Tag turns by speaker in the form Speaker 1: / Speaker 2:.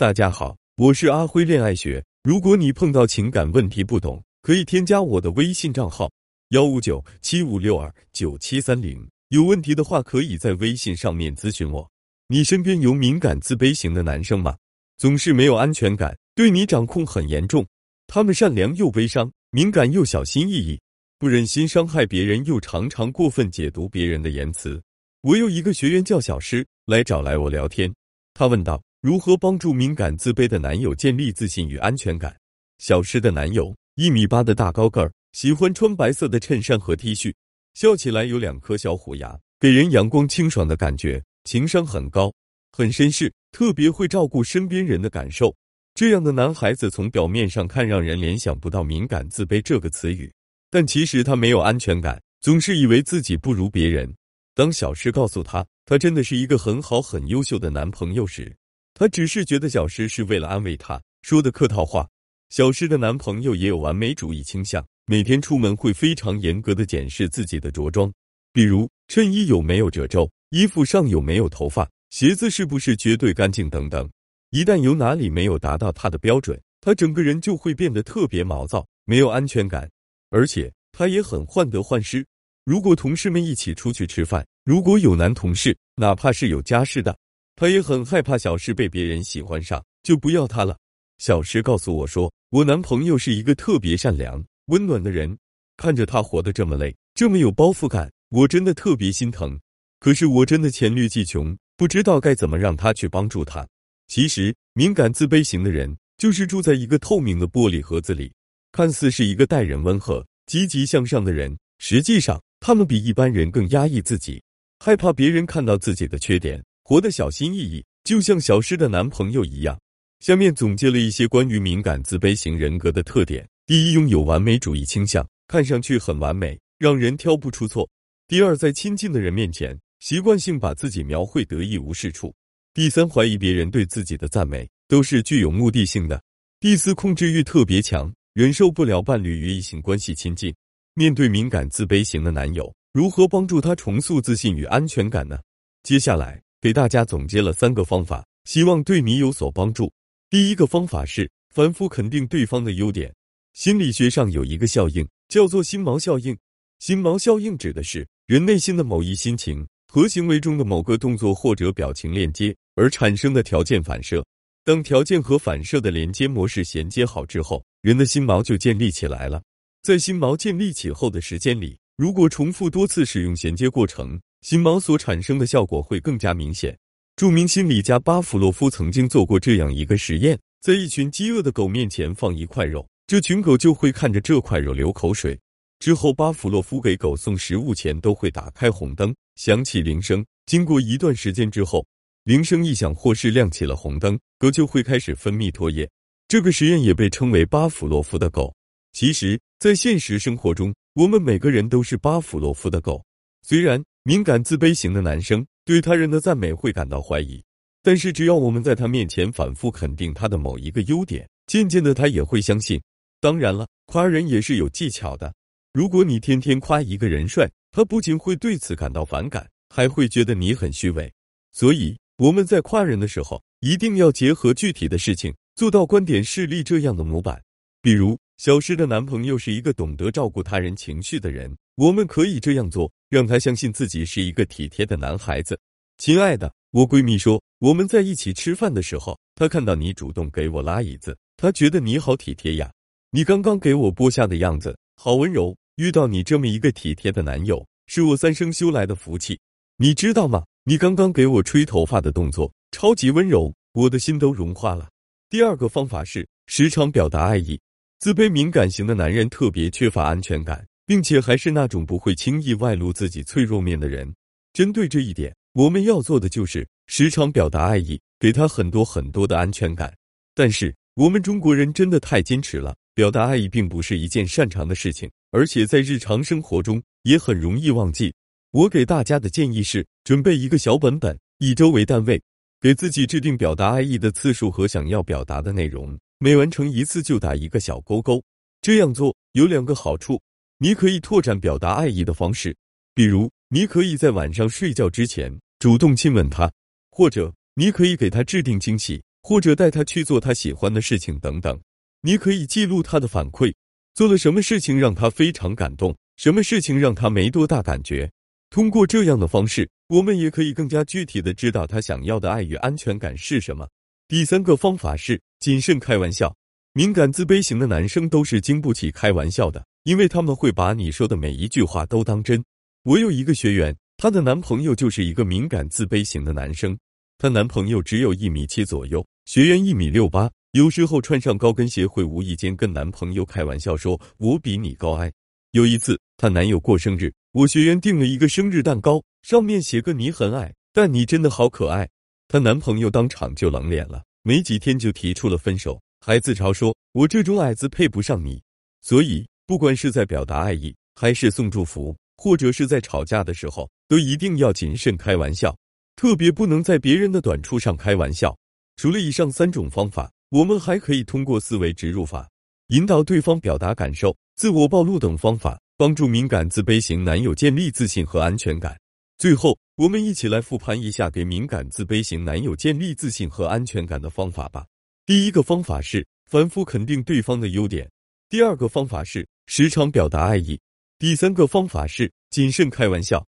Speaker 1: 大家好，我是阿辉恋爱学。如果你碰到情感问题不懂，可以添加我的微信账号幺五九七五六二九七三零。有问题的话，可以在微信上面咨询我。你身边有敏感自卑型的男生吗？总是没有安全感，对你掌控很严重。他们善良又悲伤，敏感又小心翼翼，不忍心伤害别人，又常常过分解读别人的言辞。我有一个学员叫小诗，来找来我聊天。他问道。如何帮助敏感自卑的男友建立自信与安全感？小诗的男友一米八的大高个儿，喜欢穿白色的衬衫和 T 恤，笑起来有两颗小虎牙，给人阳光清爽的感觉。情商很高，很绅士，特别会照顾身边人的感受。这样的男孩子从表面上看让人联想不到敏感自卑这个词语，但其实他没有安全感，总是以为自己不如别人。当小诗告诉他，他真的是一个很好很优秀的男朋友时，他只是觉得小诗是为了安慰他说的客套话。小诗的男朋友也有完美主义倾向，每天出门会非常严格的检视自己的着装，比如衬衣有没有褶皱，衣服上有没有头发，鞋子是不是绝对干净等等。一旦有哪里没有达到他的标准，他整个人就会变得特别毛躁，没有安全感。而且他也很患得患失。如果同事们一起出去吃饭，如果有男同事，哪怕是有家室的。他也很害怕小诗被别人喜欢上，就不要他了。小诗告诉我说：“我男朋友是一个特别善良、温暖的人，看着他活得这么累，这么有包袱感，我真的特别心疼。可是我真的黔驴技穷，不知道该怎么让他去帮助他。其实，敏感自卑型的人就是住在一个透明的玻璃盒子里，看似是一个待人温和、积极向上的人，实际上他们比一般人更压抑自己，害怕别人看到自己的缺点。”活得小心翼翼，就像小诗的男朋友一样。下面总结了一些关于敏感自卑型人格的特点：第一，拥有完美主义倾向，看上去很完美，让人挑不出错；第二，在亲近的人面前，习惯性把自己描绘得一无是处；第三，怀疑别人对自己的赞美都是具有目的性的；第四，控制欲特别强，忍受不了伴侣与异性关系亲近。面对敏感自卑型的男友，如何帮助他重塑自信与安全感呢？接下来。给大家总结了三个方法，希望对你有所帮助。第一个方法是反复肯定对方的优点。心理学上有一个效应叫做心锚效应，心锚效应指的是人内心的某一心情和行为中的某个动作或者表情链接而产生的条件反射。当条件和反射的连接模式衔接好之后，人的心锚就建立起来了。在心锚建立起后的时间里，如果重复多次使用衔接过程。心锚所产生的效果会更加明显。著名心理家巴甫洛夫曾经做过这样一个实验：在一群饥饿的狗面前放一块肉，这群狗就会看着这块肉流口水。之后，巴甫洛夫给狗送食物前都会打开红灯，响起铃声。经过一段时间之后，铃声一响或是亮起了红灯，狗就会开始分泌唾液。这个实验也被称为巴甫洛夫的狗。其实，在现实生活中，我们每个人都是巴甫洛夫的狗。虽然。敏感自卑型的男生对他人的赞美会感到怀疑，但是只要我们在他面前反复肯定他的某一个优点，渐渐的他也会相信。当然了，夸人也是有技巧的。如果你天天夸一个人帅，他不仅会对此感到反感，还会觉得你很虚伪。所以我们在夸人的时候，一定要结合具体的事情，做到观点事例这样的模板。比如，小诗的男朋友是一个懂得照顾他人情绪的人。我们可以这样做，让他相信自己是一个体贴的男孩子。亲爱的，我闺蜜说，我们在一起吃饭的时候，她看到你主动给我拉椅子，她觉得你好体贴呀。你刚刚给我剥虾的样子好温柔，遇到你这么一个体贴的男友，是我三生修来的福气。你知道吗？你刚刚给我吹头发的动作超级温柔，我的心都融化了。第二个方法是时常表达爱意。自卑敏感型的男人特别缺乏安全感。并且还是那种不会轻易外露自己脆弱面的人。针对这一点，我们要做的就是时常表达爱意，给他很多很多的安全感。但是我们中国人真的太坚持了，表达爱意并不是一件擅长的事情，而且在日常生活中也很容易忘记。我给大家的建议是，准备一个小本本，以周为单位，给自己制定表达爱意的次数和想要表达的内容，每完成一次就打一个小勾勾。这样做有两个好处。你可以拓展表达爱意的方式，比如你可以在晚上睡觉之前主动亲吻他，或者你可以给他制定惊喜，或者带他去做他喜欢的事情等等。你可以记录他的反馈，做了什么事情让他非常感动，什么事情让他没多大感觉。通过这样的方式，我们也可以更加具体的知道他想要的爱与安全感是什么。第三个方法是谨慎开玩笑。敏感自卑型的男生都是经不起开玩笑的，因为他们会把你说的每一句话都当真。我有一个学员，她的男朋友就是一个敏感自卑型的男生，她男朋友只有一米七左右，学员一米六八，有时候穿上高跟鞋会无意间跟男朋友开玩笑说：“我比你高矮。”有一次，她男友过生日，我学员订了一个生日蛋糕，上面写个“你很矮，但你真的好可爱”，她男朋友当场就冷脸了，没几天就提出了分手。还自嘲说：“我这种矮子配不上你。”所以，不管是在表达爱意，还是送祝福，或者是在吵架的时候，都一定要谨慎开玩笑，特别不能在别人的短处上开玩笑。除了以上三种方法，我们还可以通过思维植入法引导对方表达感受、自我暴露等方法，帮助敏感自卑型男友建立自信和安全感。最后，我们一起来复盘一下给敏感自卑型男友建立自信和安全感的方法吧。第一个方法是反复肯定对方的优点，第二个方法是时常表达爱意，第三个方法是谨慎开玩笑。